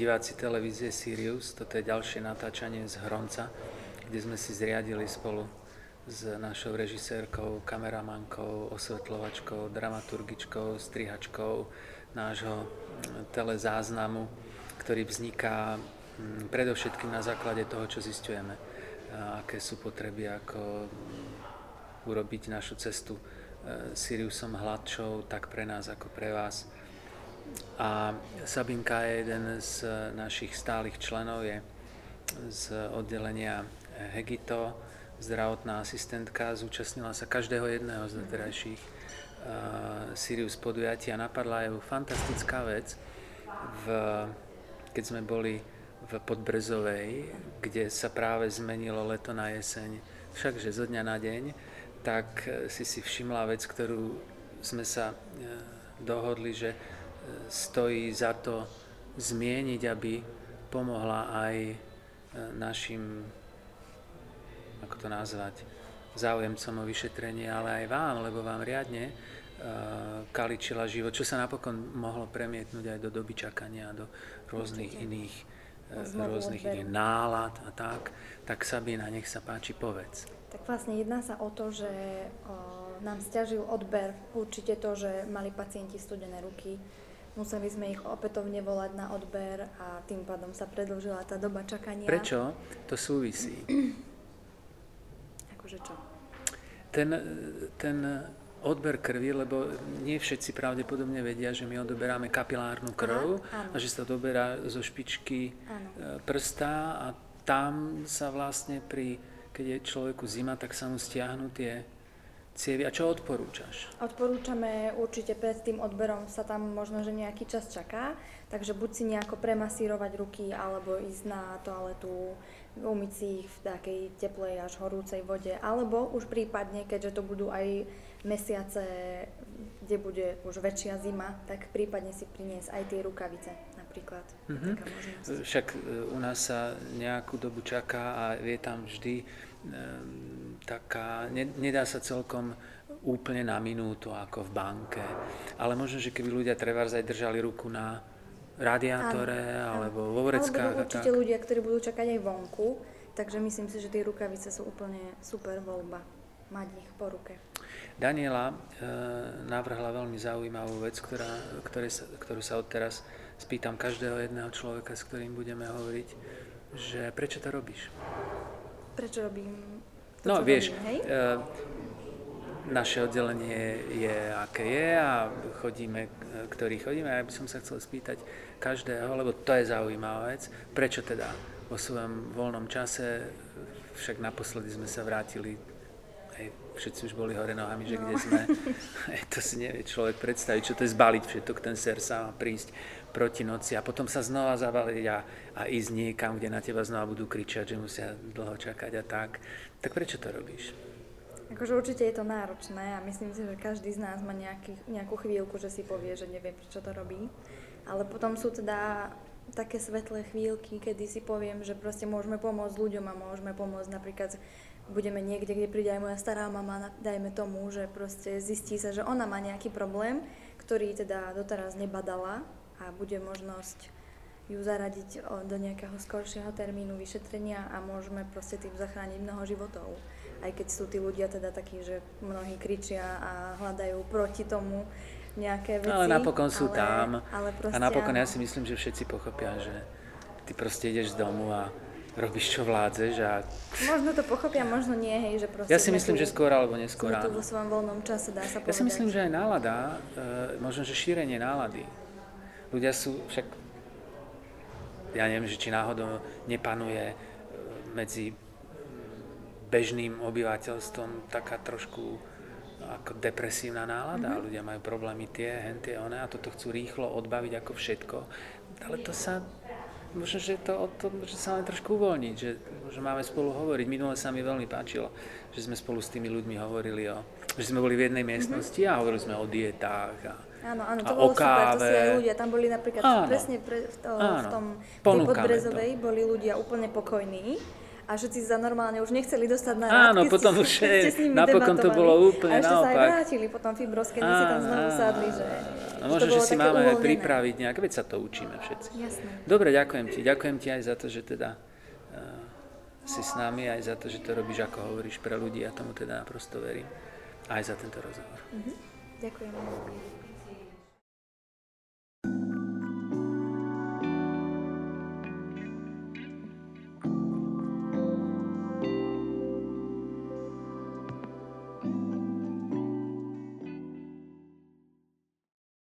diváci televízie Sirius. Toto je ďalšie natáčanie z Hronca, kde sme si zriadili spolu s našou režisérkou, kameramankou, osvetľovačkou, dramaturgičkou, strihačkou nášho telezáznamu, ktorý vzniká predovšetkým na základe toho, čo zistujeme, aké sú potreby, ako urobiť našu cestu e, Siriusom hladšou, tak pre nás ako pre vás a Sabinka je jeden z našich stálych členov, je z oddelenia Hegito, zdravotná asistentka, zúčastnila sa každého jedného z doterajších uh, Sirius a napadla ju fantastická vec, v, keď sme boli v Podbrezovej, kde sa práve zmenilo leto na jeseň, všakže zo dňa na deň, tak si si všimla vec, ktorú sme sa uh, dohodli, že stojí za to zmieniť, aby pomohla aj e, našim, ako to nazvať, záujemcom o vyšetrenie, ale aj vám, lebo vám riadne uh, kaličila život, čo sa napokon mohlo premietnúť aj do doby čakania, do rôznych Určite. iných, uh, rôznych iných nálad a tak. Tak Sabina, nech sa páči, povedz. Tak vlastne jedná sa o to, že nám stiažil odber určite to, že mali pacienti studené ruky, Museli sme ich opätovne volať na odber a tým pádom sa predlžila tá doba čakania. Prečo? To súvisí. akože čo? Ten, ten odber krvi, lebo nie všetci pravdepodobne vedia, že my odoberáme kapilárnu krv Aha, a že sa doberá zo špičky áno. E, prsta a tam sa vlastne pri, keď je človeku zima, tak sa mu stiahnu tie cievy. A čo odporúčaš? Odporúčame určite pred tým odberom sa tam možno, že nejaký čas čaká, takže buď si nejako premasírovať ruky, alebo ísť na toaletu, umyť si ich v takej teplej až horúcej vode, alebo už prípadne, keďže to budú aj mesiace, kde bude už väčšia zima, tak prípadne si priniesť aj tie rukavice napríklad. Mm-hmm. Však e, u nás sa nejakú dobu čaká a je tam vždy Ehm, taká, nedá sa celkom úplne na minútu ako v banke, ale možno, že keby ľudia treba aj držali ruku na radiátore áno, alebo áno. vo vreckách. Alebo určite tak. ľudia, ktorí budú čakať aj vonku, takže myslím si, že tie rukavice sú úplne super voľba mať ich po ruke. Daniela e, navrhla veľmi zaujímavú vec, ktorá, ktoré sa, ktorú sa odteraz spýtam každého jedného človeka, s ktorým budeme hovoriť, že prečo to robíš? prečo robím to, No vieš, robím, hej? Uh, naše oddelenie je aké je a chodíme, ktorý chodíme. A ja by som sa chcel spýtať každého, lebo to je zaujímavá vec, prečo teda vo svojom voľnom čase, však naposledy sme sa vrátili, hej, všetci už boli hore nohami, že no. kde sme, hej, to si nevie človek predstaviť, čo to je zbaliť všetko, ten ser sa má prísť proti noci a potom sa znova zavaliť a, a ísť niekam, kde na teba znova budú kričať, že musia dlho čakať a tak. Tak prečo to robíš? Akože určite je to náročné a myslím si, že každý z nás má nejaký, nejakú chvíľku, že si povie, že nevie, prečo to robí. Ale potom sú teda také svetlé chvíľky, kedy si poviem, že proste môžeme pomôcť ľuďom a môžeme pomôcť napríklad budeme niekde, kde príde aj moja stará mama, dajme tomu, že proste zistí sa, že ona má nejaký problém, ktorý teda doteraz nebadala a bude možnosť ju zaradiť do nejakého skoršieho termínu vyšetrenia a môžeme proste tým zachrániť mnoho životov. Aj keď sú tí ľudia teda takí, že mnohí kričia a hľadajú proti tomu nejaké veci. Ale napokon sú ale, tam. Ale a napokon áno. ja si myslím, že všetci pochopia, že ty proste ideš z domu a robíš, čo vládzeš a... Možno to pochopia, možno nie, hej, že proste... Ja si myslím, tu, že skôr alebo neskôr tu vo svojom voľnom čase, dá sa povedať. Ja si myslím, že aj nálada, e, možno, že šírenie nálady ľudia sú však, ja neviem, že či náhodou nepanuje e, medzi bežným obyvateľstvom taká trošku ako depresívna nálada. Mm-hmm. Ľudia majú problémy tie, hentie, one a toto chcú rýchlo odbaviť ako všetko. Ale to sa, možno, že to o tom, že sa len trošku uvoľniť, že, že máme spolu hovoriť. Minule sa mi veľmi páčilo, že sme spolu s tými ľuďmi hovorili o, že sme boli v jednej miestnosti mm-hmm. a hovorili sme o dietách a Áno, áno, to bolo super, to si aj ľudia, tam boli napríklad áno, presne pre, v, to, v tom, tej podbrezovej boli ľudia úplne pokojní a všetci sa normálne už nechceli dostať na rád, Áno, potom ste, už ste s nimi napokon to bolo úplne a ešte naopak. sa aj vrátili potom Fibros, keď si tam znovu sadli, že No možno, že si máme aj pripraviť nejak, veď sa to učíme všetci. Jasné. Dobre, ďakujem ti. Ďakujem ti aj za to, že teda uh, si s nami, aj za to, že to robíš, ako hovoríš, pre ľudí. Ja tomu teda prosto verím. Aj za tento rozhovor. Mm-hmm. Ďakujem.